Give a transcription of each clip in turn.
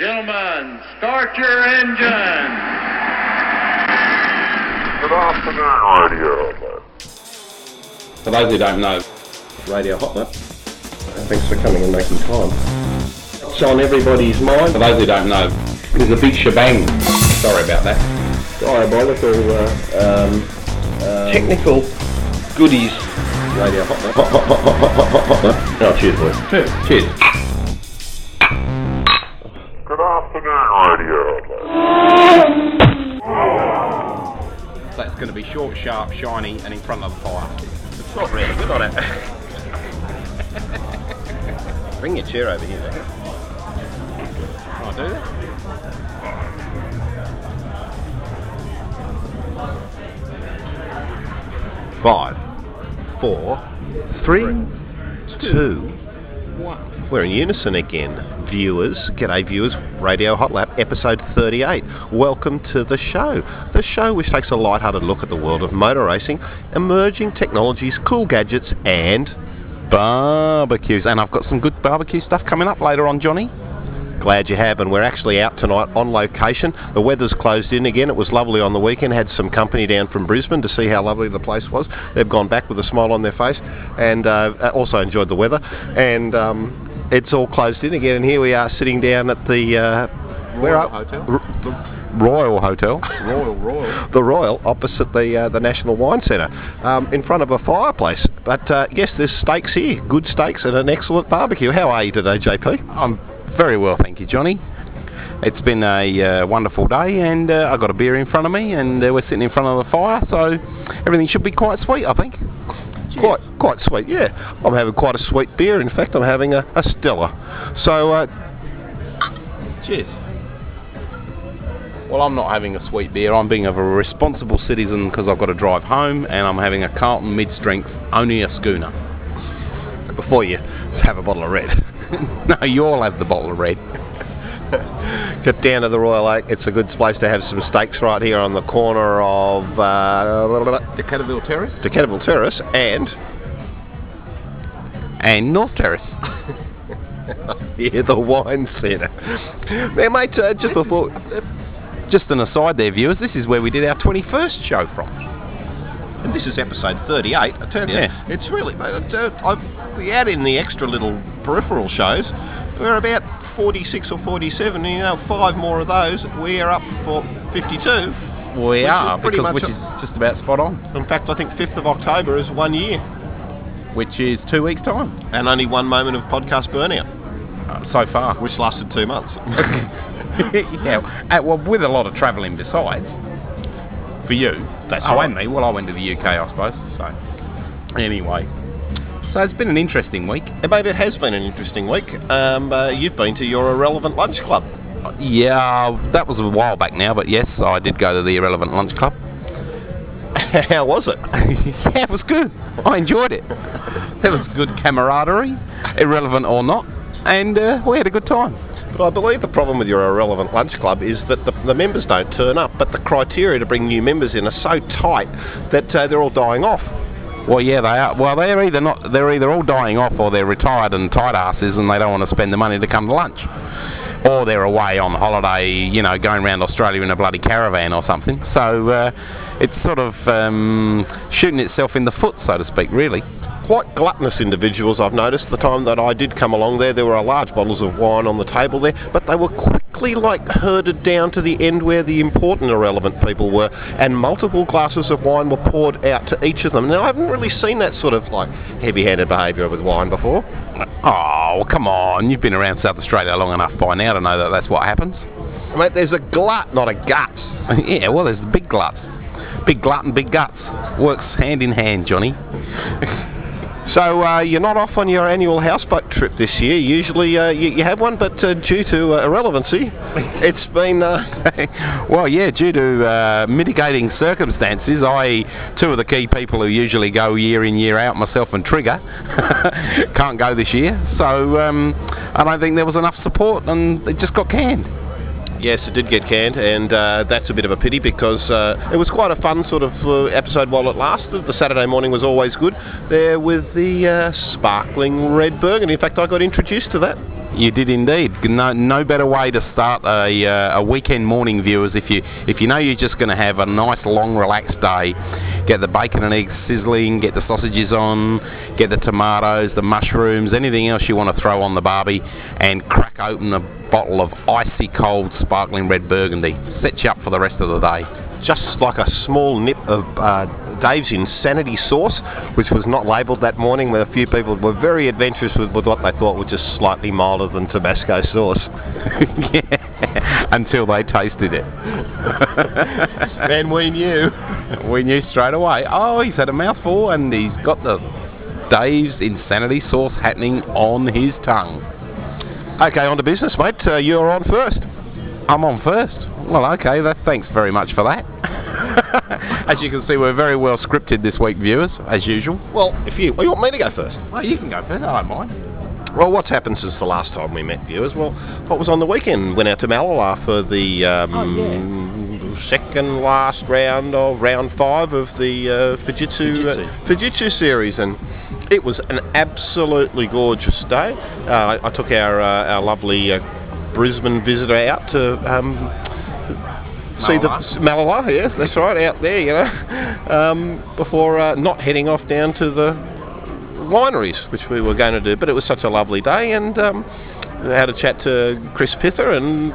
Gentlemen, start your engine. Good afternoon, Radio. For those who don't know, Radio Hot Lap. Thanks for coming and making time. It's on everybody's mind. for those who don't know, there's a big shebang. Sorry about that. Diabolical uh, um, um, technical goodies. Radio Hot Lap. Hot, hot, hot, hot, hot, hot, hot, hot. Oh, cheers, boys. Cheers. Cheers. Good afternoon, Radio. That's going to be short, sharp, shiny, and in front of the fire. It's not really good on it. Bring your chair over here. mate. Can I do that? Five, four, three, two, one. We're in unison again. Viewers, g'day viewers, Radio Hot Lap, episode 38. Welcome to the show. The show which takes a light-hearted look at the world of motor racing, emerging technologies, cool gadgets, and Barbecues. And I've got some good barbecue stuff coming up later on, Johnny. Glad you have, and we're actually out tonight on location. The weather's closed in again. It was lovely on the weekend. Had some company down from Brisbane to see how lovely the place was. They've gone back with a smile on their face, and uh, also enjoyed the weather. And um, it's all closed in again. And here we are sitting down at the uh, where Royal Hotel. R- the Royal Hotel. Royal, royal. the Royal opposite the uh, the National Wine Centre, um, in front of a fireplace. But uh, yes, there's steaks here, good steaks and an excellent barbecue. How are you today, JP? I'm very well, thank you, Johnny. It's been a uh, wonderful day, and uh, I've got a beer in front of me, and uh, we're sitting in front of the fire, so everything should be quite sweet, I think. Quite, quite sweet, yeah. I'm having quite a sweet beer. In fact, I'm having a, a Stella. So, uh, Cheers. Well, I'm not having a sweet beer. I'm being of a responsible citizen because I've got to drive home, and I'm having a Carlton mid-strength, only a schooner. before you have a bottle of red, no, you all have the bottle of red. get down to the Royal Oak. It's a good place to have some steaks right here on the corner of uh, Dequetteville Terrace Dequetteville Terrace and and North Terrace. yeah, the wine centre. Now, mate, uh, just before. Just an aside there, viewers. This is where we did our 21st show from. And this is episode 38. I tell you, Yeah. it's really. Uh, I, we add in the extra little peripheral shows. We're about 46 or 47. and You know, five more of those. We're up for 52. We are, is because, much which is just about spot on. In fact, I think 5th of October is one year, Which is two weeks' time and only one moment of podcast burnout, uh, so far. which lasted two months. yeah, uh, well, with a lot of travelling besides. For you. That's oh, right. and me. Well, I went to the UK, I suppose. So, anyway. So it's been an interesting week. Mate, it has been an interesting week. Um, uh, you've been to your Irrelevant Lunch Club. Yeah, that was a while back now, but yes, I did go to the Irrelevant Lunch Club. How was it? yeah, it was good. I enjoyed it. There was good camaraderie, irrelevant or not, and uh, we had a good time. But I believe the problem with your Irrelevant Lunch Club is that the, the members don't turn up, but the criteria to bring new members in are so tight that uh, they're all dying off. Well, yeah, they are. Well, they're either not. They're either all dying off, or they're retired and tight asses, and they don't want to spend the money to come to lunch, or they're away on holiday, you know, going around Australia in a bloody caravan or something. So uh, it's sort of um, shooting itself in the foot, so to speak, really. Quite gluttonous individuals, I've noticed. The time that I did come along there, there were large bottles of wine on the table there, but they were quickly like herded down to the end where the important irrelevant people were, and multiple glasses of wine were poured out to each of them. Now, I haven't really seen that sort of like heavy-handed behaviour with wine before. Oh, come on! You've been around South Australia long enough by now to know that that's what happens. Mate, there's a glut, not a gut. yeah, well, there's the big gluts. Big glut and big guts. Works hand in hand, Johnny. So uh, you're not off on your annual houseboat trip this year. Usually uh, you, you have one, but uh, due to uh, irrelevancy, it's been. Uh, well, yeah, due to uh, mitigating circumstances, I, two of the key people who usually go year in, year out, myself and Trigger, can't go this year. So um, I don't think there was enough support and it just got canned. Yes, it did get canned, and uh, that's a bit of a pity because uh, it was quite a fun sort of uh, episode while it lasted. The Saturday morning was always good. There with the uh, sparkling red burgundy. In fact, I got introduced to that. You did indeed. No, no better way to start a, uh, a weekend morning, viewers. If you if you know you're just going to have a nice, long, relaxed day, get the bacon and eggs sizzling, get the sausages on, get the tomatoes, the mushrooms, anything else you want to throw on the barbie, and crack open a bottle of icy cold sparkling red Burgundy. Set you up for the rest of the day. Just like a small nip of uh, Dave's Insanity sauce, which was not labelled that morning, where a few people were very adventurous with, with what they thought was just slightly milder than Tabasco sauce. yeah, until they tasted it. and we knew. We knew straight away. Oh, he's had a mouthful and he's got the Dave's Insanity sauce happening on his tongue. Okay, on to business, mate. Uh, you're on first. I'm on first. Well, okay, that, thanks very much for that. as you can see, we're very well scripted this week, viewers, as usual. Well, if you, well, you want me to go first? Well, you can go first, I don't mind. Well, what's happened since the last time we met, viewers? Well, what was on the weekend? Went out to Mallala for the um, second last round of round five of the uh, Fujitsu, uh, Fujitsu series, and it was an absolutely gorgeous day. Uh, I, I took our uh, our lovely uh, Brisbane visitor out to um, see the Mallala. Yes, that's right, out there. You know, um, before uh, not heading off down to the wineries, which we were going to do. But it was such a lovely day, and um, had a chat to Chris Pither, and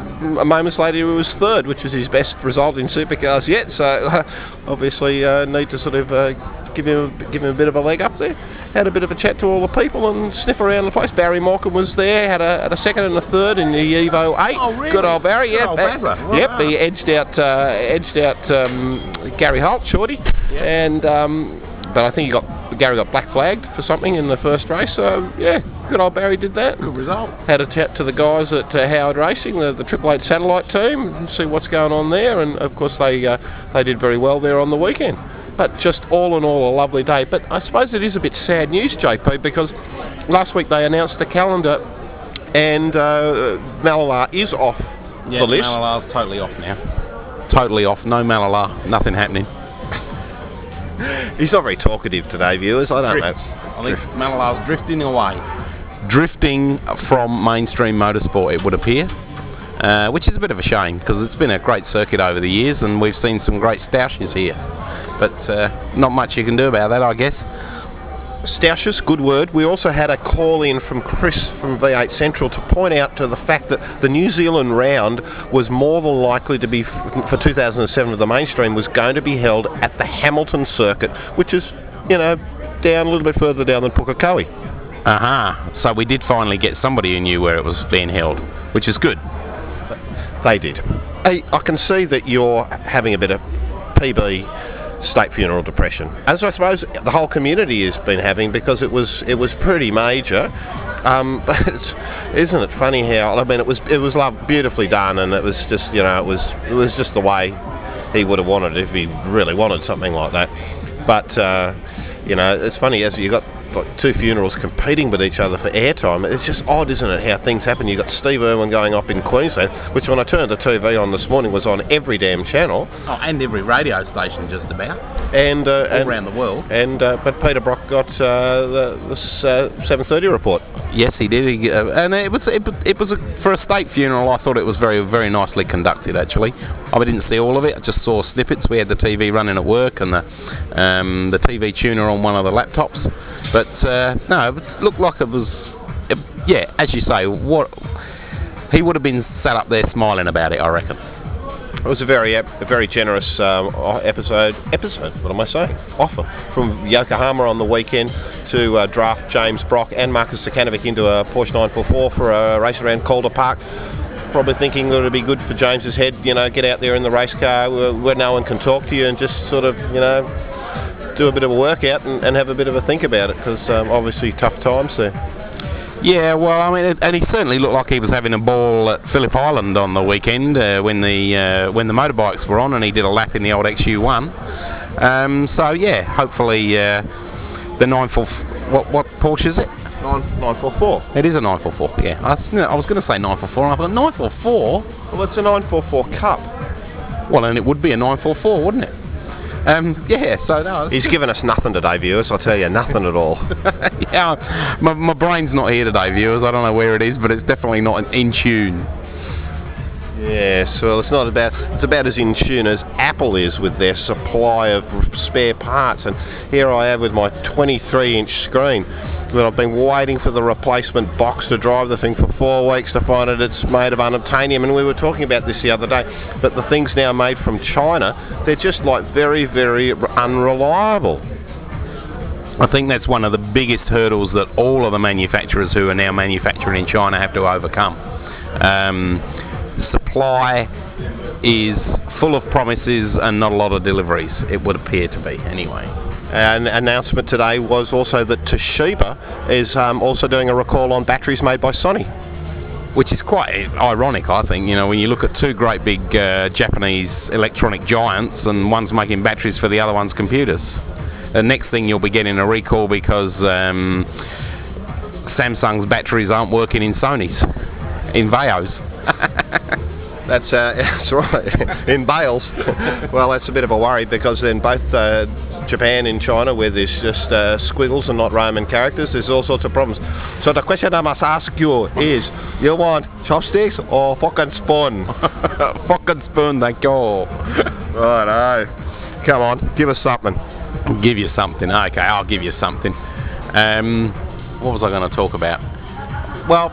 moments later he was third, which was his best result in supercars yet. So obviously uh, need to sort of. Uh, Give him, give him a bit of a leg up there. Had a bit of a chat to all the people and sniff around the place. Barry Morgan was there. Had a, had a second and a third in the Evo Eight. Oh, really? Good old Barry. Good Yep. old that- Yep. He edged out uh, edged out um, Gary Holt, shorty, and um, but I think he got Gary got black flagged for something in the first race. So yeah, good old Barry did that. Good result. Had a chat to the guys at uh, Howard Racing, the, the Triple Eight satellite team, and see what's going on there. And of course they uh, they did very well there on the weekend. But just all in all, a lovely day. But I suppose it is a bit sad news, JP, because last week they announced the calendar, and uh, Mallala is off Yeah, the list. Mallala's totally off now. Totally off. No Mallala. Nothing happening. He's not very talkative today, viewers. I don't Drift. know. I think Mallala's drifting away. Drifting from mainstream motorsport, it would appear. Uh, which is a bit of a shame because it's been a great circuit over the years and we've seen some great stoushes here. But uh, not much you can do about that, I guess. Stoutious, good word. We also had a call in from Chris from V8 Central to point out to the fact that the New Zealand round was more than likely to be, for 2007 of the mainstream, was going to be held at the Hamilton circuit, which is, you know, down a little bit further down than Pukekohe. Aha. So we did finally get somebody who knew where it was being held, which is good. They did. Hey, I can see that you're having a bit of PB state funeral depression, as I suppose the whole community has been having because it was it was pretty major. Um, but isn't it funny how I mean it was it was beautifully done and it was just you know it was it was just the way he would have wanted if he really wanted something like that. But uh, you know it's funny as you got like two funerals competing with each other for airtime. It's just odd, isn't it, how things happen. You've got Steve Irwin going off in Queensland, which when I turned the TV on this morning was on every damn channel, Oh, and every radio station just about. and uh, All and, around the world. and uh, but Peter Brock got uh, the this uh, 7:30 report. Yes, he did. He, uh, and it was it, it was a, for a state funeral. I thought it was very very nicely conducted. Actually, I didn't see all of it. I just saw snippets. We had the TV running at work and the um, the TV tuner on one of the laptops. But uh, no, it looked like it was. It, yeah, as you say, what he would have been sat up there smiling about it. I reckon. It was a very a very generous um, episode. Episode. What am I saying? Offer from Yokohama on the weekend to uh, draft James Brock and Marcus Zukanovic into a Porsche 944 for a race around Calder Park. Probably thinking that it'd be good for James's head. You know, get out there in the race car where, where no one can talk to you and just sort of you know do a bit of a workout and, and have a bit of a think about it because um, obviously tough times there. Yeah, well, I mean, it, and he certainly looked like he was having a ball at Phillip Island on the weekend uh, when the uh, when the motorbikes were on, and he did a lap in the old XU1. Um, so yeah, hopefully uh, the 944. What what Porsche is it? Nine nine four four. It is a 944. Yeah, I was, I was going to say 944, and I thought 944. Well, it's a nine four four Cup. Well, and it would be a 944, wouldn't it? Um, yeah, so no. He's given us nothing today, viewers. I tell you, nothing at all. yeah, my, my brain's not here today, viewers. I don't know where it is, but it's definitely not in tune. Yes, well, it's not about it's about as in tune as Apple is with their supply of spare parts. And here I am with my 23-inch screen that I've been waiting for the replacement box to drive the thing for four weeks to find that it's made of unobtainium. And we were talking about this the other day, but the thing's now made from China. They're just like very, very unreliable. I think that's one of the biggest hurdles that all of the manufacturers who are now manufacturing in China have to overcome. Um, supply is full of promises and not a lot of deliveries, it would appear to be, anyway. An announcement today was also that Toshiba is um, also doing a recall on batteries made by Sony. Which is quite ironic, I think. You know, when you look at two great big uh, Japanese electronic giants, and one's making batteries for the other one's computers. The next thing you'll be getting a recall because um, Samsung's batteries aren't working in Sony's, in Vaio's. That's uh, that's right. in Bales, well, that's a bit of a worry because in both uh, Japan and China, where there's just uh, squiggles and not Roman characters, there's all sorts of problems. So the question I must ask you is, you want chopsticks or fucking spoon? fucking spoon, thank you. Righto. Come on, give us something. Give you something. Okay, I'll give you something. Um, what was I going to talk about? Well,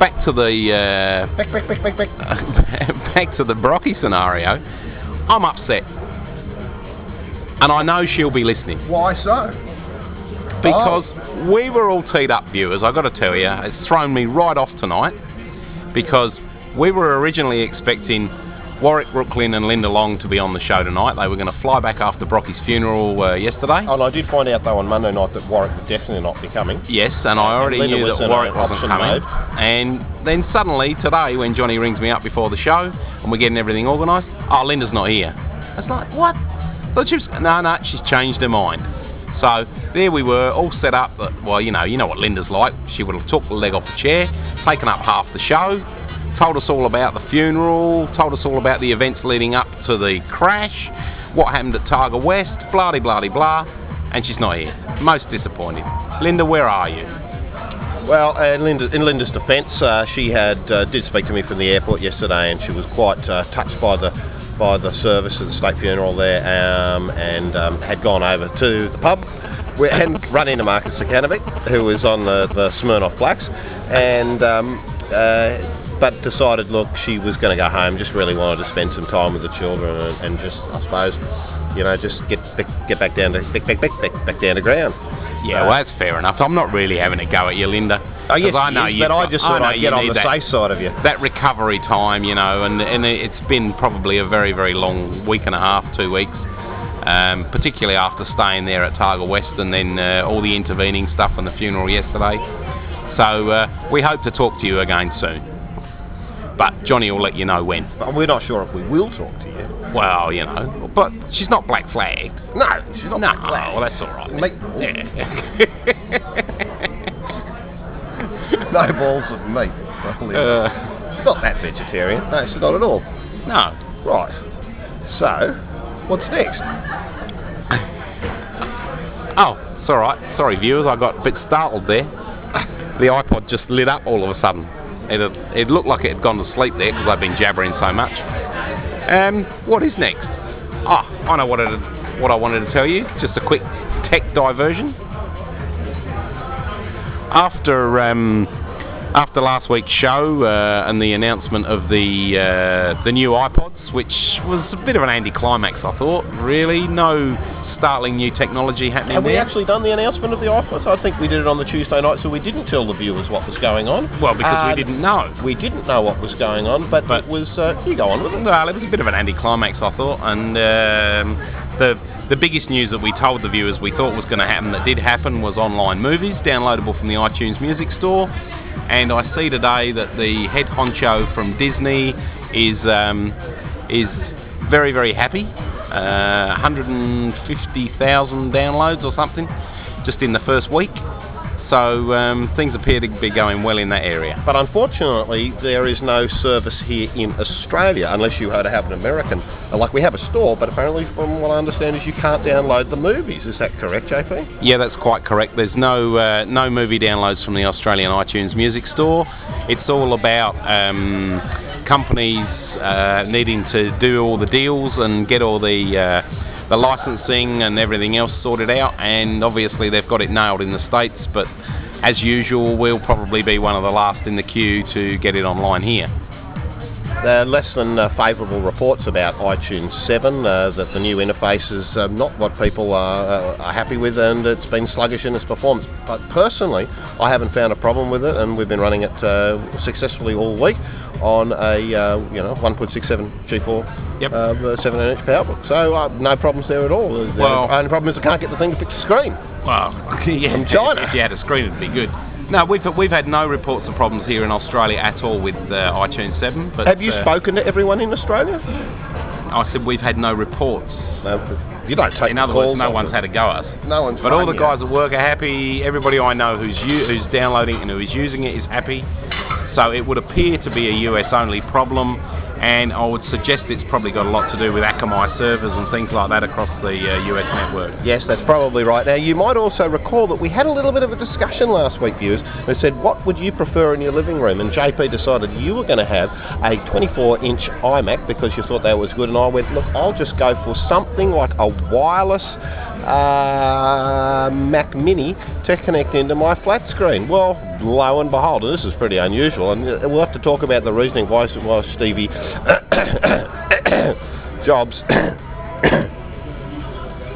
back to the uh, back, back, back, back, back. back to the Brocky scenario. I'm upset, and I know she'll be listening. Why so? Because oh. we were all teed up, viewers. I've got to tell you, it's thrown me right off tonight because we were originally expecting Warwick Brooklyn and Linda Long to be on the show tonight. They were going to fly back after Brocky's funeral uh, yesterday. Oh, and I did find out though on Monday night that Warwick would definitely not be coming. Yes, and I already and knew that Warwick wasn't coming. Mode. And then suddenly today, when Johnny rings me up before the show and we're getting everything organised, oh, Linda's not here. It's like what? But she was, no, no, she's changed her mind. So there we were, all set up. But, well, you know, you know what Linda's like. She would have took the leg off the chair, taken up half the show, told us all about the funeral, told us all about the events leading up to the crash, what happened at Targa West, blah blah blah blah, and she's not here. Most disappointed. Linda, where are you? Well, uh, in, Linda, in Linda's defence, uh, she had uh, did speak to me from the airport yesterday, and she was quite uh, touched by the by the service of the state funeral there, um, and um, had gone over to the pub and run into Marcus Zukanovic, who was on the, the Smirnoff Blacks, and um, uh, but decided, look, she was going to go home. Just really wanted to spend some time with the children and, and just, I suppose, you know, just get get back down to back back back back, back down to ground. Yeah, well, that's fair enough. I'm not really having a go at you, Linda. Oh, yes, I know is, you. But I just thought I I'd get on the that, safe side of you. That recovery time, you know, and and it's been probably a very very long week and a half, two weeks. Um, particularly after staying there at Targa West and then uh, all the intervening stuff and the funeral yesterday. So uh, we hope to talk to you again soon. But Johnny will let you know when. But we're not sure if we will talk to you. Well, you know, but she's not black flagged. No, she's not no, black flagged. well, that's all right. Make, yeah. no balls of meat. Uh, she's not that vegetarian. No, she's not at all. No. Right. So, what's next? oh, it's all right. Sorry, viewers, I got a bit startled there. The iPod just lit up all of a sudden. It, it looked like it had gone to sleep there because I've been jabbering so much. Um, what is next? Ah, I know what, it, what I wanted to tell you. Just a quick tech diversion. After um, after last week's show uh, and the announcement of the uh, the new iPods, which was a bit of an anticlimax, I thought. Really, no startling new technology happening Have we actually done the announcement of the iPods? I think we did it on the Tuesday night, so we didn't tell the viewers what was going on. Well, because Uh, we didn't know. We didn't know what was going on, but, But- it was. Uh, you go on with it. Well, it was a bit of an anticlimax, I thought, and um, the the biggest news that we told the viewers we thought was going to happen that did happen was online movies downloadable from the iTunes Music Store, and I see today that the head honcho from Disney is um, is very very happy. Uh, 150,000 downloads or something just in the first week. So um, things appear to be going well in that area. But unfortunately, there is no service here in Australia unless you had to have an American. uh, Like we have a store, but apparently, from what I understand, is you can't download the movies. Is that correct, JP? Yeah, that's quite correct. There's no uh, no movie downloads from the Australian iTunes Music Store. It's all about um, companies uh, needing to do all the deals and get all the uh, the licensing and everything else sorted out. And obviously they've got it nailed in the states, but as usual, we'll probably be one of the last in the queue to get it online here. There are less than uh, favourable reports about iTunes 7, uh, that the new interface is uh, not what people are, uh, are happy with and it's been sluggish in its performance. But personally, I haven't found a problem with it and we've been running it uh, successfully all week on a uh, you know 1.67 G4 Yep. uh, 7-inch PowerBook. So uh, no problems there at all. The Well- only problem is I can't get the thing to fix the screen. Well, yeah, From China. If you had a screen, it'd be good. No, we've we've had no reports of problems here in Australia at all with uh, iTunes 7. But Have you uh, spoken to everyone in Australia? I said we've had no reports. No, you don't take In other words, no one's had a go at us. No one's But all the guys at work are happy. Everybody I know who's u- who's downloading and who is using it is happy. So it would appear to be a US only problem, and I would suggest it's probably got a lot to do with Akamai servers and things like that across the uh, US network. Yes, that's probably right. Now, you might also recall that we had a little bit of a discussion last week, viewers. They said, what would you prefer in your living room? And JP decided you were going to have a 24-inch iMac because you thought that was good. And I went, look, I'll just go for something like a wireless uh, Mac Mini to connect into my flat screen. Well, lo and behold, and this is pretty unusual, and uh, we'll have to talk about the reasoning why, why Stevie Jobs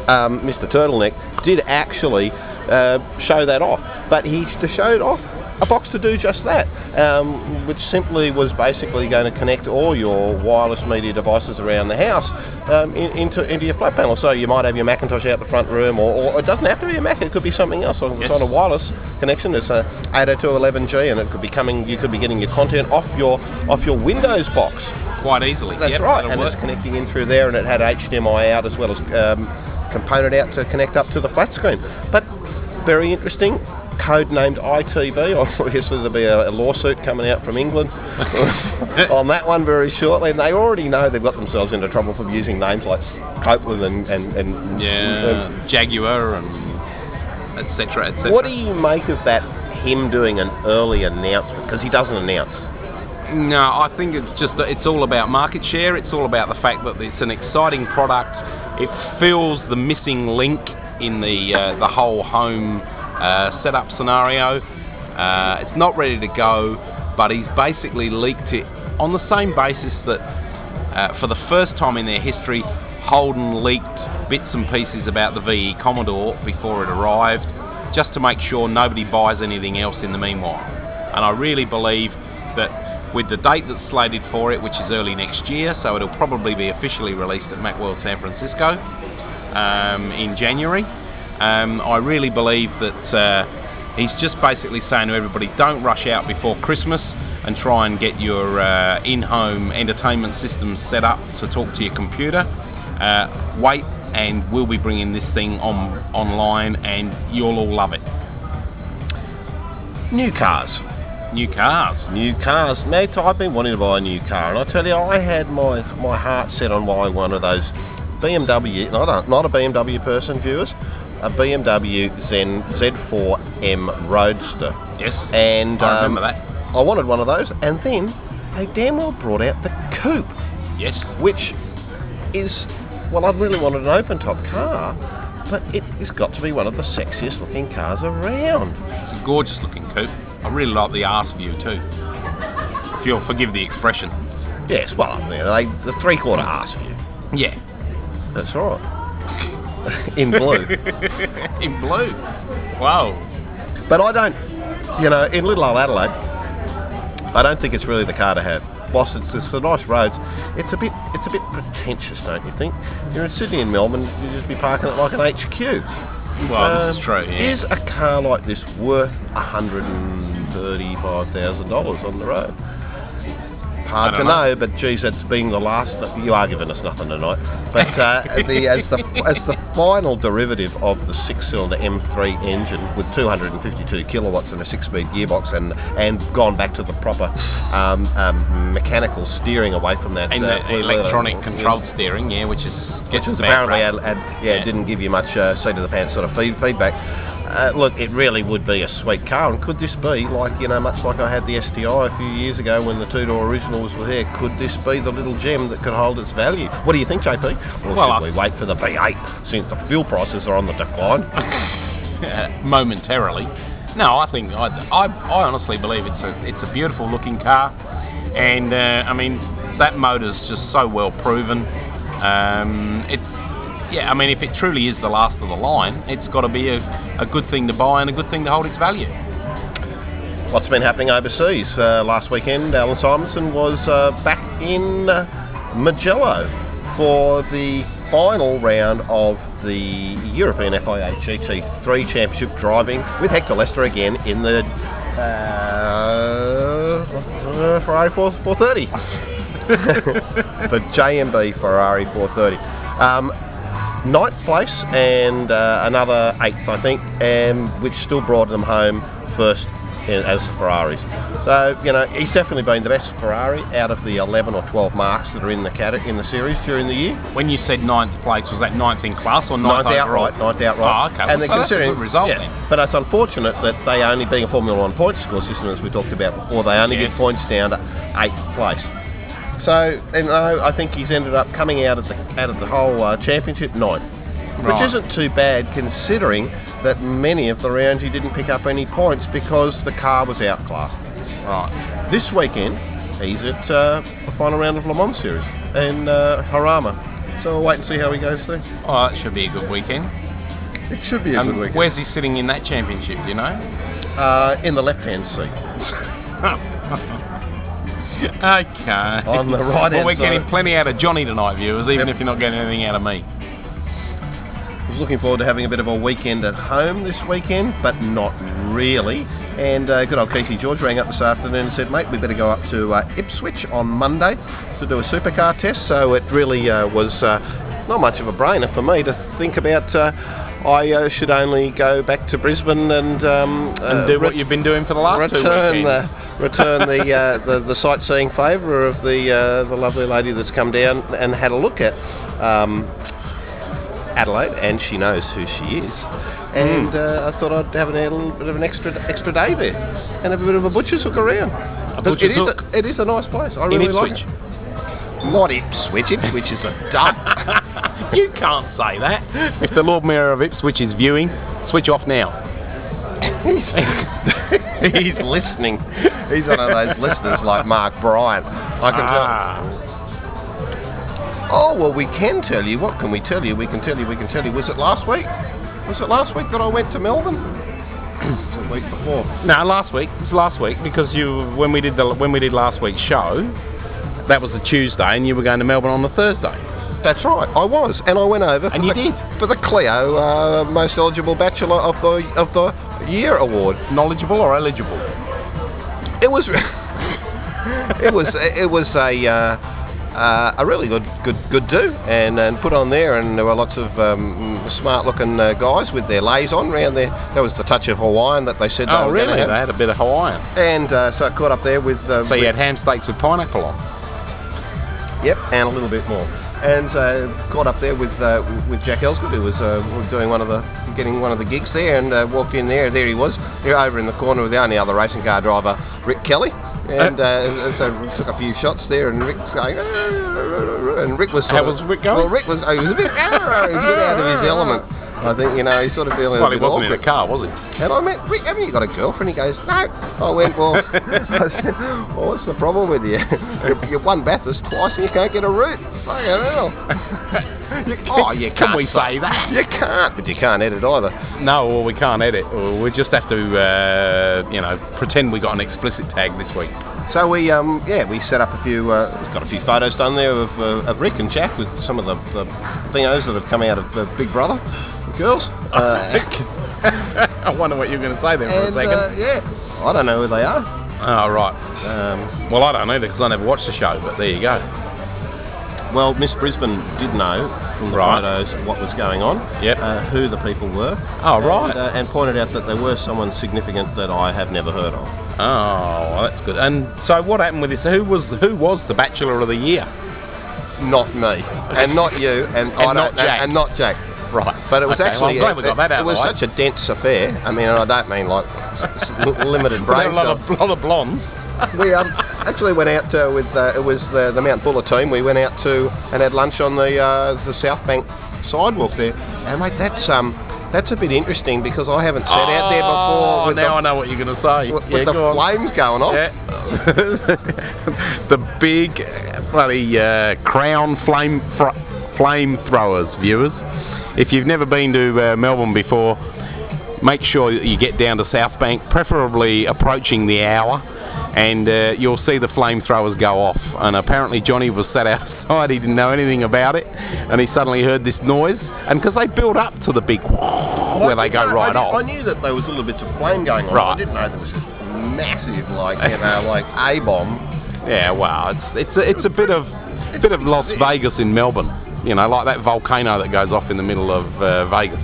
um, Mr. Turtleneck did actually uh, show that off, but he showed off a box to do just that, um, which simply was basically going to connect all your wireless media devices around the house um, in, into into your flat panel. So you might have your Macintosh out the front room, or, or it doesn't have to be a Mac; it could be something else. On, It's Yes. on a wireless connection. It's a 802.11g, and it could be coming. You could be getting your content off your off your Windows box. Quite easily. That's Yep, right, and work. it's connecting in through there, and it had HDMI out as well as um, component out to connect up to the flat screen. But very interesting. Code named ITV. Obviously, there'll be a, a lawsuit coming out from England on that one very shortly. And they already know they've got themselves into trouble for using names like Copeland and and, and Yeah, Jaguar and etc. etc. What do you make of that? Him doing an early announcement because he doesn't announce. No, I think it's just that it's all about market share. It's all about the fact that it's an exciting product. It fills the missing link in the uh, the whole home uh, setup scenario. Uh, it's not ready to go, but he's basically leaked it on the same basis that uh, for the first time in their history, Holden leaked bits and pieces about the VE Commodore before it arrived, just to make sure nobody buys anything else in the meanwhile. And I really believe that with the date that's slated for it, which is early next year, so it'll probably be officially released at Macworld San Francisco um, in January, um, I really believe that uh, he's just basically saying to everybody, don't rush out before Christmas and try and get your uh, in-home entertainment systems set up to talk to your computer. Uh, wait, and we'll be bringing this thing on online, and you'll all love it. New cars. New cars. New cars, mate. I've been wanting to buy a new car, and I tell you, I had my my heart set on buying one of those BMW. Not a not a BMW person, viewers. A BMW Zen Z4M Roadster, Yes. and I um, remember that. I wanted one of those, and then they damn well brought out the coupe, Yes. which is well, I really wanted an open top car, but it has got to be one of the sexiest looking cars around. It's a gorgeous looking coupe. I really like the arse view too. If you'll forgive the expression. Yes, well, I mean, they, the three quarter arse view. Yeah. That's right. In blue. In blue. Wow. but I don't, you know, in little old Adelaide, I don't think it's really the car to have. Whilst it's, it's the nice roads, it's a bit it's a bit pretentious, don't you think? You're in Sydney and Melbourne, you'd just be parking it like an HQ. Well, Um, is true. Yeah. Is a car like this worth $135,000 on the road? Hard to don't know, but geez, it's been the last. You are giving us nothing tonight, but uh, the, as the as the final derivative of the six-cylinder M3 engine with 252 kilowatts and a six-speed gearbox, and and gone back to the proper um, um, mechanical steering away from that And uh, the electronic yeah. controlled steering, yeah, which is which was apparently rap. had, had, yeah, Yeah. didn't give you much uh, seat of the pants sort of feed, feedback. Uh, look, it really would be a sweet car, and could this be like you know, much like I had the STI a few years ago when the two-door originals were there? Could this be the little gem that could hold its value? What do you think, JP? Or Well, should I- we wait for the V8 since the fuel prices are on the decline? momentarily. No, I think I, I, I honestly believe it's a it's a beautiful looking car, and uh, I mean that motor's just so well proven. Um, it's yeah, I mean if it truly is the last of the line, it's got to be a, a good thing to buy and a good thing to hold its value. What's been happening overseas? Uh, last weekend, Allan Simonsen was uh, back in uh, Mugello for the final round of the European FIA GT3 Championship driving with Hector Lester again in the uh, Ferrari 4, 430. the JMB Ferrari 430. Um, ninth place and uh, another eighth, I think, um, which still brought them home first in, as Ferraris. So you know he's definitely been the best Ferrari out of the 11 or 12 marks that are in the cat in the series during the year. When you said ninth place, was that ninth in class or ninth, Ninth overall? outright, ninth outright. Oh, okay. And Well, so that's a considering good result yeah, then. But it's unfortunate that they only, being a Formula One point score system, as we talked about before, they only Yeah. give points down to eighth place. So, you know, I think he's ended up coming out of the out of the whole uh, championship ninth, which isn't too bad considering that many of the rounds he didn't pick up any points because the car was outclassed. Right. This weekend, he's at uh, the final round of Le Mans Series in uh, Jarama. So we'll wait and see how he goes there. Oh, that should be a good weekend. It should be a Um, good weekend. where's he sitting in that championship? do You know. Uh, in the left-hand seat. okay. On the right-hand Well, we're getting plenty out of Johnny tonight, viewers, even Yep. if you're not getting anything out of me. I was looking forward to having a bit of a weekend at home this weekend, but not really. And uh, good old Casey George rang up this afternoon and said, mate, we better go up to uh, Ipswich on Monday to do a supercar test. So it really uh, was uh, not much of a brainer for me to think about. I uh, should only go back to Brisbane and um, And uh, do what you've been doing for the last two return weekends. the return the, uh, the the sightseeing favour of the uh, the lovely lady that's come down and had a look at um, Adelaide, and she knows who she is. And uh, I thought I'd have a little bit of an extra extra day there and have a bit of a butcher's look around. But butcher's it is hook? A, it is a nice place. I really like it. Not Ipswich. Ipswich is a dump. you can't say that. If the Lord Mayor of Ipswich is viewing, switch off now. He's listening. He's one of those listeners like Mark Bryan. I can tell. Ah. Oh well, we can tell you. What can we tell you? We can tell you. We can tell you. Was it last week? Was it last week that I went to Melbourne? was it the week before? No, last week. It was last week because you when we did the when we did last week's show, that was the Tuesday, and you were going to Melbourne on the Thursday. That's right. I was, and I went over. And for you the, did. for the Cleo uh, Most Eligible Bachelor of the of the Year award. Knowledgeable or eligible? It was. it was. It was a. Uh, uh, a really good, good, good do, and, and put on there, and there were lots of um, smart-looking uh, guys with their leis on round there. That was the touch of Hawaiian that they said. they Oh, gonna really? They had a bit of Hawaiian. And uh, so I caught up there with. Uh, So you with- had ham steaks with pineapple on. Yep, and a little bit more. And uh, caught up there with uh, with Jack Elsegood, who was uh, doing one of the getting one of the gigs there, and uh, walked in there. There he was, there over in the corner with the only other racing car driver, Rick Kelly. And uh, so took a few shots there, and Rick was going, and Rick was. How was Rick going? Well, Rick was. He was a bit, he was a bit out of his element. I think you know he's sort of feeling Well, a he bit wasn't in awkward. a car, was he? And I went, Rick, haven't you got a girlfriend? He goes, no. I went, well, I said, well what's the problem with you? You're, you're won Bathurst twice and you can't get a route. Fucking hell. You- oh, you Can can't we say that? You can't, but you can't edit either. No, well, we can't edit. We just have to, uh, you know, pretend we got an explicit tag this week. So we, um, yeah, we set up a few, uh, we've got a few photos done there of, uh, of Rick and Jack with some of the, the thingos that have come out of uh, Big Brother, girls. Uh, I wonder what you're going to say there for and, a second. uh, yeah, I don't know who they are. Oh, right. Um, Well, I don't either because I never watched the show, but there you go. Well, Miss Brisbane did know from the Right. photos what was going on, Yep. uh, who the people were, Oh, right. and, uh, and pointed out that there were someone significant that I have never heard of. Oh, well, that's good. And so what happened with this? Who was who was the Bachelor of the Year? Not me, and not you, and, I not don't- Jack. and not Jack. Right. But it was Okay, well, actually I'm glad we got that out it, was such a dense affair. I mean, and I don't mean like limited brain a lot of, lot of blondes. We um, actually went out uh, with uh, it was the, the Mount Buller team. We went out to and had lunch on the uh, the South Bank sidewalk there, and mate, that's um that's a bit interesting because I haven't sat out there before Oh, with now I know what you're going to say. with, yeah, with the go on. flames going off. Yeah. the big uh, bloody uh, crown flame fr- flame throwers, viewers. If you've never been to uh, Melbourne before, make sure you get down to South Bank, preferably approaching the hour, and uh, you'll see the flamethrowers go off. And apparently Johnny was sat outside, he didn't know anything about it, and he suddenly heard this noise. And because they build up to the big where they go right I, off. I knew that there was a little bits of flame going on. Right. I didn't know there was this massive, like you know, like a bomb. Yeah, well, it's it's a, it's a bit of bit of Las Vegas in Melbourne. You know, like that volcano that goes off in the middle of uh, Vegas.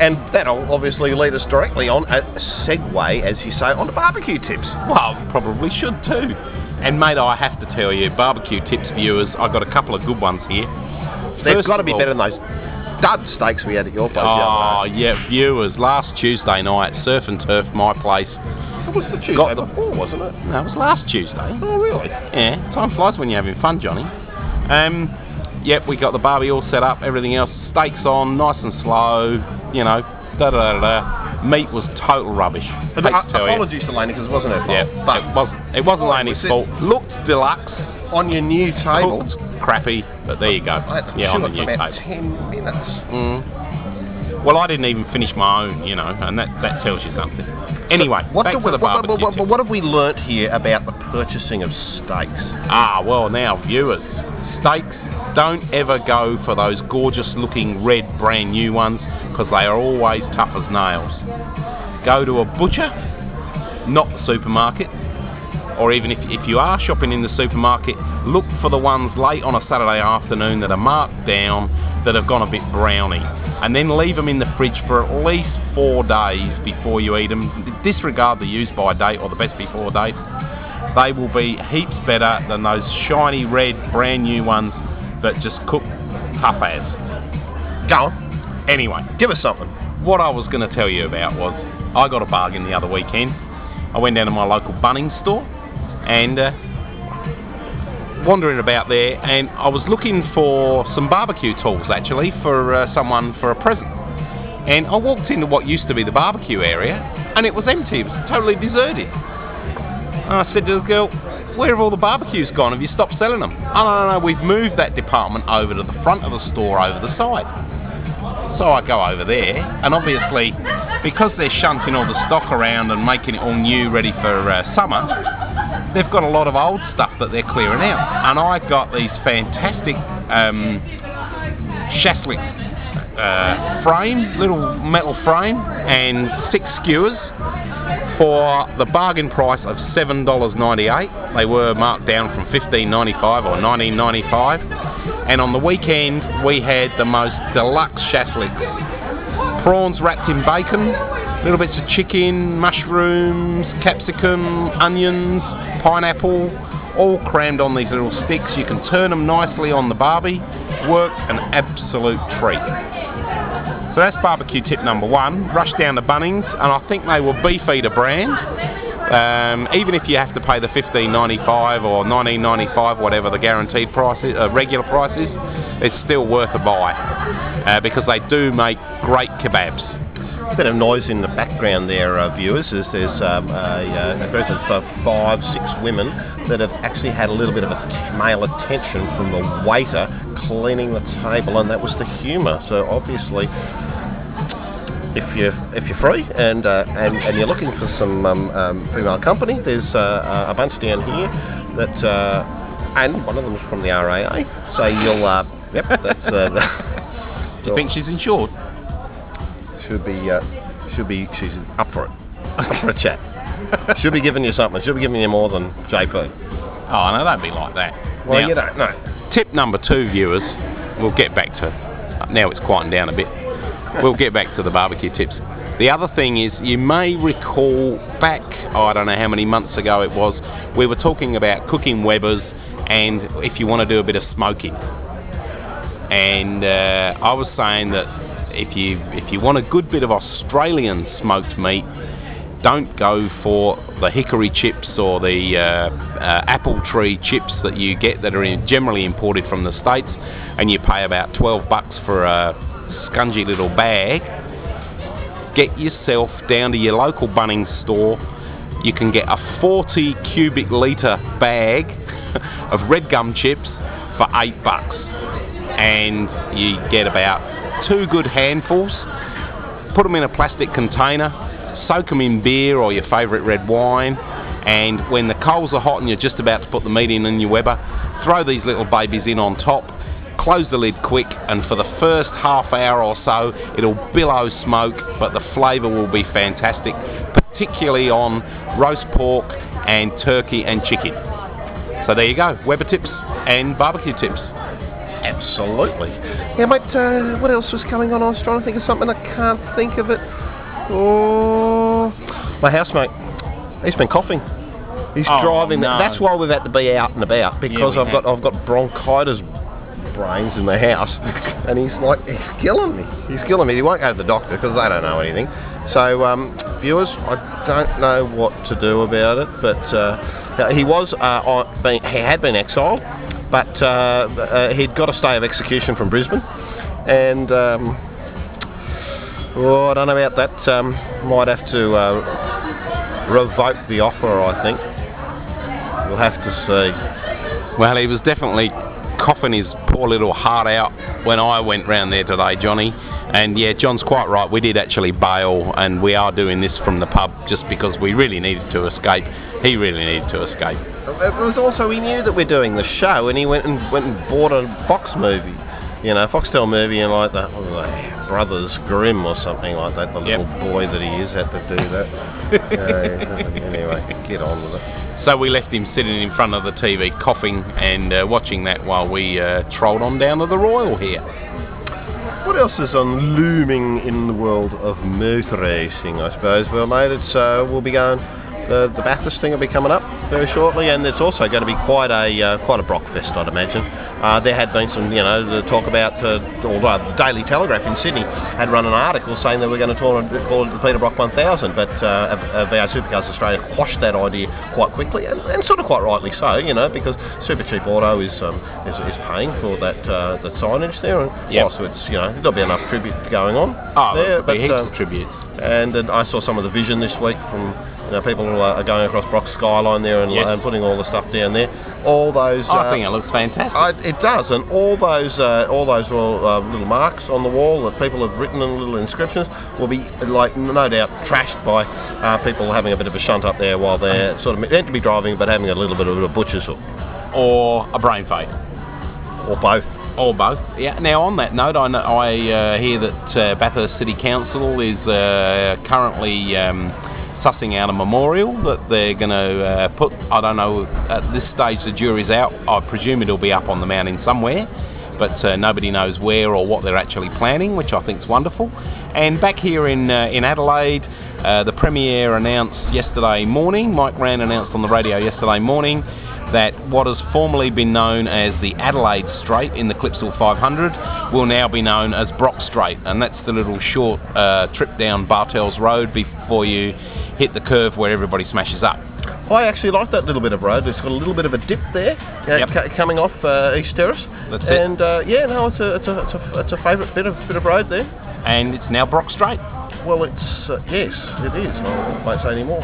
And that'll obviously lead us directly on a segue, as you say, onto barbecue tips. Well, probably should too. And mate, I have to tell you, barbecue tips viewers, I've got a couple of good ones here. They've got to be all- better than those dud steaks we had at your place Oh yeah, viewers. Last Tuesday night, surf and turf, my place. It was the Tuesday got the- before, wasn't it? No, it was last Tuesday. Oh, really? Yeah, time flies when you're having fun, Johnny. Um, yep, we got the barbie all set up, everything else, steaks on, nice and slow, you know, da da da da. Meat was total rubbish. Hate Uh, to you. apologies to Lane because it wasn't her fault. Yeah, but it wasn't. It wasn't Laney's fault. Looked deluxe, on your new table, cooked crappy, but there you go. I Yeah, on the new about table. ten minutes. Mm. Well, I didn't even finish my own, you know, and that, that tells you something. Anyway, What, back do we- the what, what, what, what have we learnt here about the purchasing of steaks? Ah, well, now, viewers, steaks, don't ever go for those gorgeous looking red brand new ones because they are always tough as nails. Go to a butcher, not the supermarket, or even if, if you are shopping in the supermarket, look for the ones late on a Saturday afternoon that are marked down that have gone a bit browny. And then leave them in the fridge for at least four days before you eat them. Disregard the use by date or the best before date they will be heaps better than those shiny red brand new ones that just cook tough. Go on, Anyway, give us something. what I was going to tell you about was I got a bargain the other weekend. I went down to my local Bunnings store and uh, wandering about there, and I was looking for some barbecue tools actually for uh, someone for a present. And I walked into what used to be the barbecue area, and it was empty. It was totally deserted. And I said to the girl, "Where have all the barbecues gone? Have you stopped selling them?" Oh no, no, no. We've moved that department over to the front of the store, over the side. So I go over there, and obviously, because they're shunting all the stock around and making it all new, ready for uh, summer, they've got a lot of old stuff that they're clearing out. And I got these fantastic um, Shashlik uh, frame, little metal frame, and six skewers for the bargain price of seven dollars ninety-eight. They were marked down from fifteen ninety-five or nineteen ninety-five. And on the weekend, we had the most deluxe shashliks. Prawns wrapped in bacon, little bits of chicken, mushrooms, capsicum, onions, pineapple, all crammed on these little sticks. You can turn them nicely on the barbie. Work an absolute treat. So that's barbecue tip number one. Rush down to Bunnings, and I think they were Beefeater brand. Um, even if you have to pay the fifteen ninety five or nineteen ninety five, whatever the guaranteed price is, uh, regular price is, it's still worth a buy uh, because they do make great kebabs. A bit of noise in the background there, uh, viewers, as there's um, a, a group of uh, five, six women that have actually had a little bit of a male attention from the waiter cleaning the table, and that was the humour. So obviously, if you if you're free and uh, and, and you're looking for some um, um, female company, there's uh, a bunch down here that, uh, and one of them is from the RAA. So you'll, uh, yep, that's. Uh, Do you think she's insured? Should be uh, should be she's up for it up for a chat. Should be giving you something. Should be giving you more than JP. Oh, no, don't be like that. Well, Now, you don't know. Tip number two, viewers, we'll get back to. Now it's quieting down a bit. We'll get back to the barbecue tips. The other thing is, you may recall back, oh, I don't know how many months ago it was, we were talking about cooking Weber's and if you want to do a bit of smoking. And uh, I was saying that if you if you want a good bit of Australian smoked meat, don't go for the hickory chips or the uh, uh, apple tree chips that you get that are in, generally imported from the states, and you pay about 12 bucks for a scungy little bag. Get yourself down to your local Bunnings store. You can get a 40 cubic litre bag of red gum chips for eight bucks, and you get about two good handfuls. Put them in a plastic container soak them in beer or your favourite red wine, and when the coals are hot and you're just about to put the meat in in your Weber, throw these little babies in on top, close the lid quick, and for the first half hour or so, it'll billow smoke, but the flavour will be fantastic, particularly on roast pork and turkey and chicken. So there you go, Weber tips and barbecue tips. Absolutely. Yeah, mate, uh, what else was going on? I was trying to think of something. I can't think of it. Oh, my housemate, he's been coughing. He's Oh, driving. no. That's why we've had to be out and about because we I've got. I've got bronchitis brains in the house, and he's like he's killing me. He's killing me. He won't go to the doctor because they don't know anything. So, um, viewers, I don't know what to do about it, but uh, he was uh, being, he had been exiled, but uh, uh, he'd got a stay of execution from Brisbane, and. Um, Oh, I don't know about that. Um, might have to uh, revoke the offer, I think. We'll have to see. Well, he was definitely coughing his poor little heart out when I went round there today, Johnny. And yeah, John's quite right. We did actually bail, and we are doing this from the pub just because we really needed to escape. He really needed to escape. It was also he knew that we're doing the show, and he went and went and bought a Fox movie, you know, Foxtel movie, and like was it, Brothers Grimm or something like that. The Yep. little boy that he is had to do that. Uh, anyway, get on with it. So we left him sitting in front of the TV, coughing and uh, watching that while we uh, trolled on down to the Royal here. What else is on looming in the world of motor racing? I suppose. Well, mate, it's uh, we'll be going. The, the Bathurst thing will be coming up very shortly, and it's also going to be quite a uh, quite a Brockfest, I'd imagine. Uh, there had been some, you know, the talk about, uh, or the Daily Telegraph in Sydney had run an article saying that we're going to call it, call it the Peter Brock 1000, but uh, V8 Supercars Australia quashed that idea quite quickly, and, and sort of quite rightly so, you know, because Supercheap Auto is um, is, is paying for that uh, that signage there, and Yep. whilst it's you know there'll be enough tribute going on Oh, there, there'll be heaps um, of tributes. and uh, I saw some of the vision this week from you know, people are going across Brock Skyline there and, and putting all the stuff down there. All those. I uh, think it looks fantastic. I, it does, and all those uh, all those little, uh, little marks on the wall that people have written and little inscriptions will be like no doubt trashed by uh, people having a bit of a shunt up there while they're sort of meant to be driving but having a little bit of a butcher's hook or a brain fade. or both. Or both. Yeah. Now, on that note, I, know, I uh, hear that uh, Bathurst City Council is uh, currently um, sussing out a memorial that they're going to uh, put. I don't know. At this stage, the jury's out. I presume it'll be up on the mountain somewhere, but uh, nobody knows where or what they're actually planning, which I think is wonderful. And back here in uh, in Adelaide. Uh, the Premier announced yesterday morning, Mike Rann announced on the radio yesterday morning that what has formerly been known as the Adelaide Straight in the Clipsal 500 will now be known as Brock Straight, and that's the little short uh, trip down Bartels Road before you hit the curve where everybody smashes up. I actually like that little bit of road. It's got a little bit of a dip there, uh, Yep. ca- coming off uh, East Terrace. That's it. and uh, yeah, no, it's a it's a it's a, it's a favourite bit of bit of road there. And it's now Brock Straight. Well, it's uh, yes, it is. I won't say any more.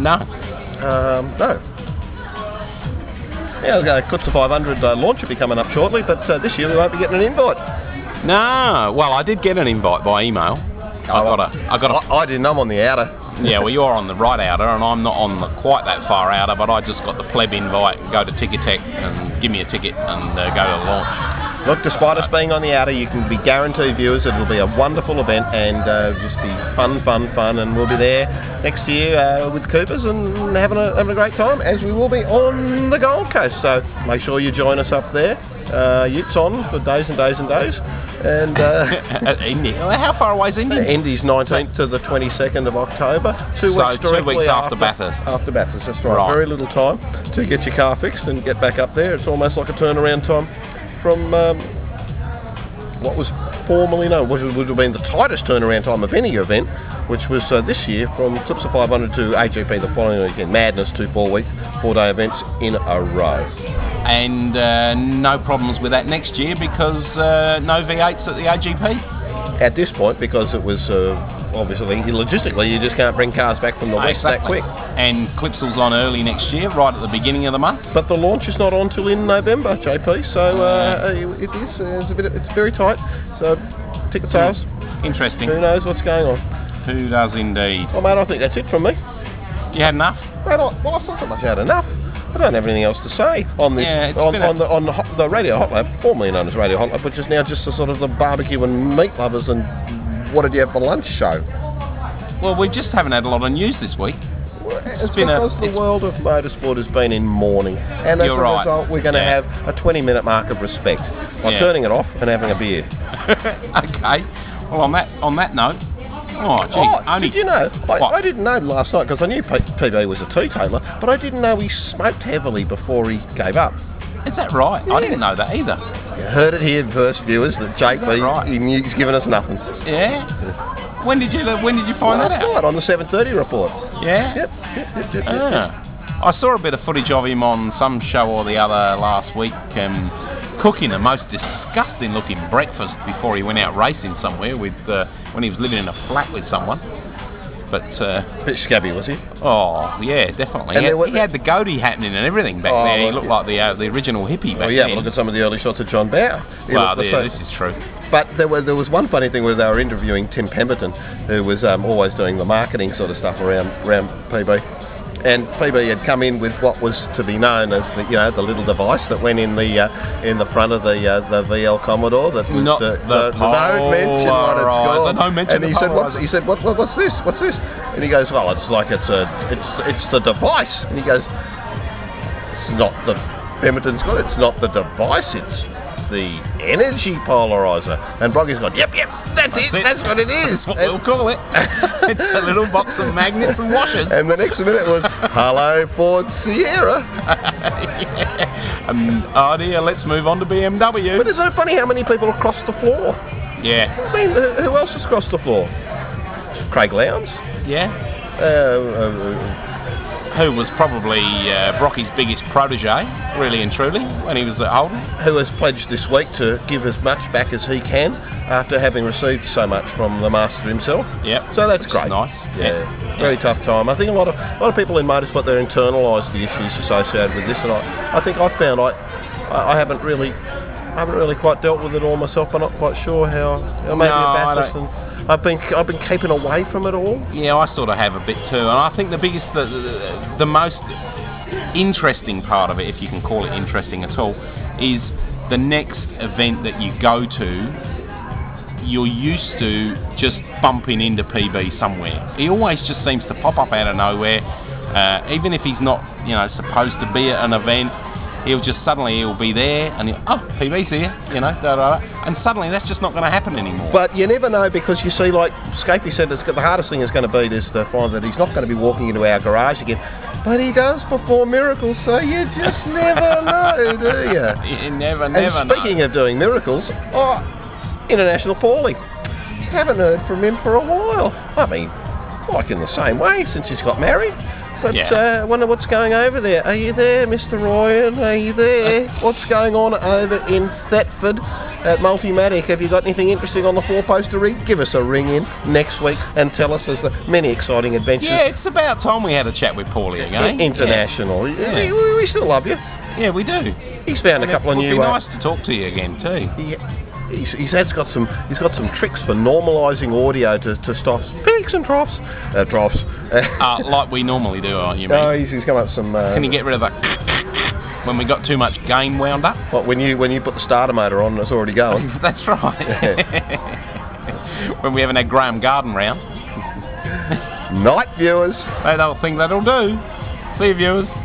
No. Um, no. Yeah, the Kutza 500 uh, launch will be coming up shortly, but uh, this year we won't be getting an invite. No. Well, I did get an invite by email. I got a. I got a. I, I didn't. I'm on the outer. Yeah, well, you're on the right outer, and I'm not on the, quite that far outer, but I just got the pleb invite. Go to Ticketek and give me a ticket and uh, go to the launch. Look, despite us being on the outer, you can be guaranteed viewers it'll be a wonderful event and uh, just be fun, fun, fun. And we'll be there next year uh, with Coopers and having a, having a great time, as we will be on the Gold Coast. So make sure you join us up there. Uh, Utes on for days and days and days. And uh, At Indy. How far away is Indy? Indy's 19th to the 22nd of October. Two So weeks two weeks after Bathurst. After Bathurst, that's right. Right. Very little time to get your car fixed and get back up there. It's almost like a turnaround time from um, what was formerly known, which would have been the tightest turnaround time of any event, which was uh, this year from Clipsal 500 to AGP the following weekend. Madness, two four week, four day events in a row. And uh, no problems with that next year because uh, no V8s at the AGP. At this point, because it was uh, obviously logistically, you just can't bring cars back from the west that quick. And Clipsal's on early next year, right at the beginning of the month. But the launch is not on till in November, JP. So uh, it is. Uh, it's a bit. It's very tight. So ticket sales. Interesting. Who knows what's going on? Who does indeed? Well, mate, I think that's it from me. You had enough? Mate, I, well, I thought much had enough. I don't have anything else to say on this Yeah, on, on the on the, hot, the Radio Hot Lap, formerly known as Radio Hot Lap, which is now just the sort of the barbecue and meat lovers and what did you have for lunch show. Well, we just haven't had a lot of news this week. It's been a- the it's- world of motorsport has been in mourning, and as You're a right. result, we're going to Yeah. have a 20-minute mark of respect by Yeah. turning it off and having a beer. okay. Well, on that on that note, oh, gee, Oh, only did you know? I, I didn't know last night because I knew P- PB was a teetotaler, but I didn't know he smoked heavily before he gave up. Is that right? Yeah. I didn't know that either. You heard it here first, viewers, that Jake that right? he he's given us nothing. Yeah. When did you when did you find last that out? night on the 7:30 report. Yeah. Yep, yep, yep, yep, yep. Ah. I saw a bit of footage of him on some show or the other last week, um, cooking a most disgusting looking breakfast before he went out racing somewhere with uh, when he was living in a flat with someone. But uh, Bit scabby, was he? oh yeah, definitely. And He had, he had the goatee happening and everything back Oh, there. He looked yeah. like the uh, the original hippie back Oh yeah, then. look at some of the early shots of John. He well, yeah, this is true. But there was there was one funny thing where they were interviewing Tim Pemberton, who was um, always doing the marketing sort of stuff around around PB. And PB had come in with what was to be known as the you know the little device that went in the uh, in the front of the uh, the VL Commodore that was Not uh, the don't mention what it's called. Don't mention and he said what's, he said what, what, what's this what's this and he goes well it's like it's a it's it's the device and he goes it's not the Pemberton's got. It's not the device. It's the energy polarizer. And Brocky's gone. Yep, yep. That's, it. That's what it is. That's what we'll call it. it's a little box of magnets and washers. And the next minute was hello Ford Sierra. yeah. Um, oh dear, let's move on to BMW. But it's so funny how many people have crossed the floor. Yeah, I mean, uh, who else has crossed the floor? Craig Lowndes. yeah. Uh, uh, Who was probably uh, Brocky's biggest protege, really and truly, when he was at Holden. who has pledged this week to give as much back as he can after having received so much from the master himself. Yep. So that's great. nice. Yeah, Yeah. very tough time. I think a lot of a lot of people in motorsport they're internalised the issues associated with this, and I, I think I found I I haven't really. I haven't really quite dealt with it all myself. I'm not quite sure how. No, I and I've been I've been keeping away from it all. Yeah, I sort of have a bit too, and I think the biggest, the, the, the most interesting part of it, if you can call it interesting at all, is the next event that you go to. You're used to just bumping into PB somewhere. He always just seems to pop up out of nowhere, uh, even if he's not, you know, supposed to be at an event. He'll just suddenly he'll be there, and he'll, oh, PB's here, you know, da, da, da. and suddenly that's just not going to happen anymore. But you never know because you see, like Scapey said, it's, the hardest thing is going to be is to find that he's not going to be walking into our garage again. But he does perform miracles, so you just never know, do you? you never, never and speaking know. of doing miracles, oh, International Paulie. Haven't heard from him for a while. I mean, like in the same way since he's got married. But Yeah. uh, wonder what's going over there. Are you there, Mr. Ryan? Are you there? What's going on over in Thetford at Multimatic? Have you got anything interesting on the four-poster rig? Give us a ring in next week and tell us there's the many exciting adventures. Yeah, it's about time we had a chat with Paulie again. International. Yeah. We, we- we still love you. Yeah, yeah we do. He's found a couple of new... it would be uh, nice to talk to you again too. Yeah. He's, he's got some he's got some tricks for normalising audio to, to stop peaks and troughs uh, troughs. Uh, like we normally do, aren't you, oh, mate? he's, he's come up some. Uh, Can you get rid of the when we got too much gain wound up. What when you when you put the starter motor on, it's already going. That's right. when we haven't had Graham Garden round. Night, viewers. They don't think that'll do. See you, viewers.